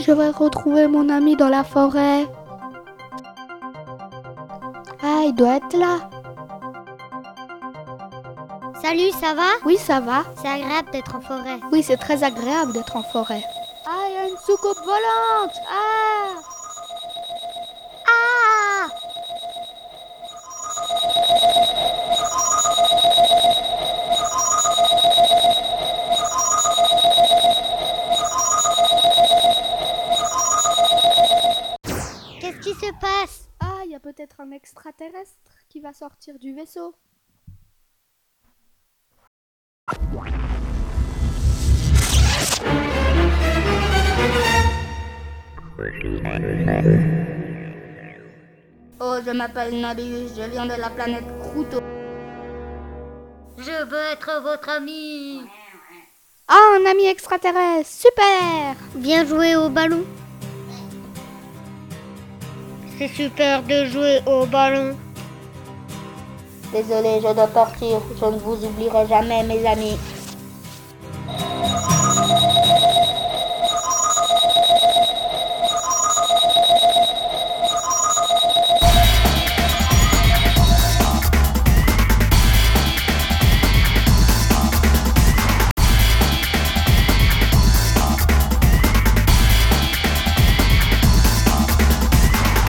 je vais retrouver mon ami dans la forêt. Ah, il doit être là. Salut, ça va? Oui, ça va. C'est agréable d'être en forêt. Oui, c'est très agréable d'être en forêt. Ah, il y a une soucoupe volante. Ah se passe Ah, il y a peut-être un extraterrestre qui va sortir du vaisseau. Oh, je m'appelle Nadius, je viens de la planète Crouto. Je veux être votre ami. Ah, un ami extraterrestre, super Bien joué au ballon. C'est super de jouer au ballon. Désolé, je dois partir, je ne vous oublierai jamais, mes amis.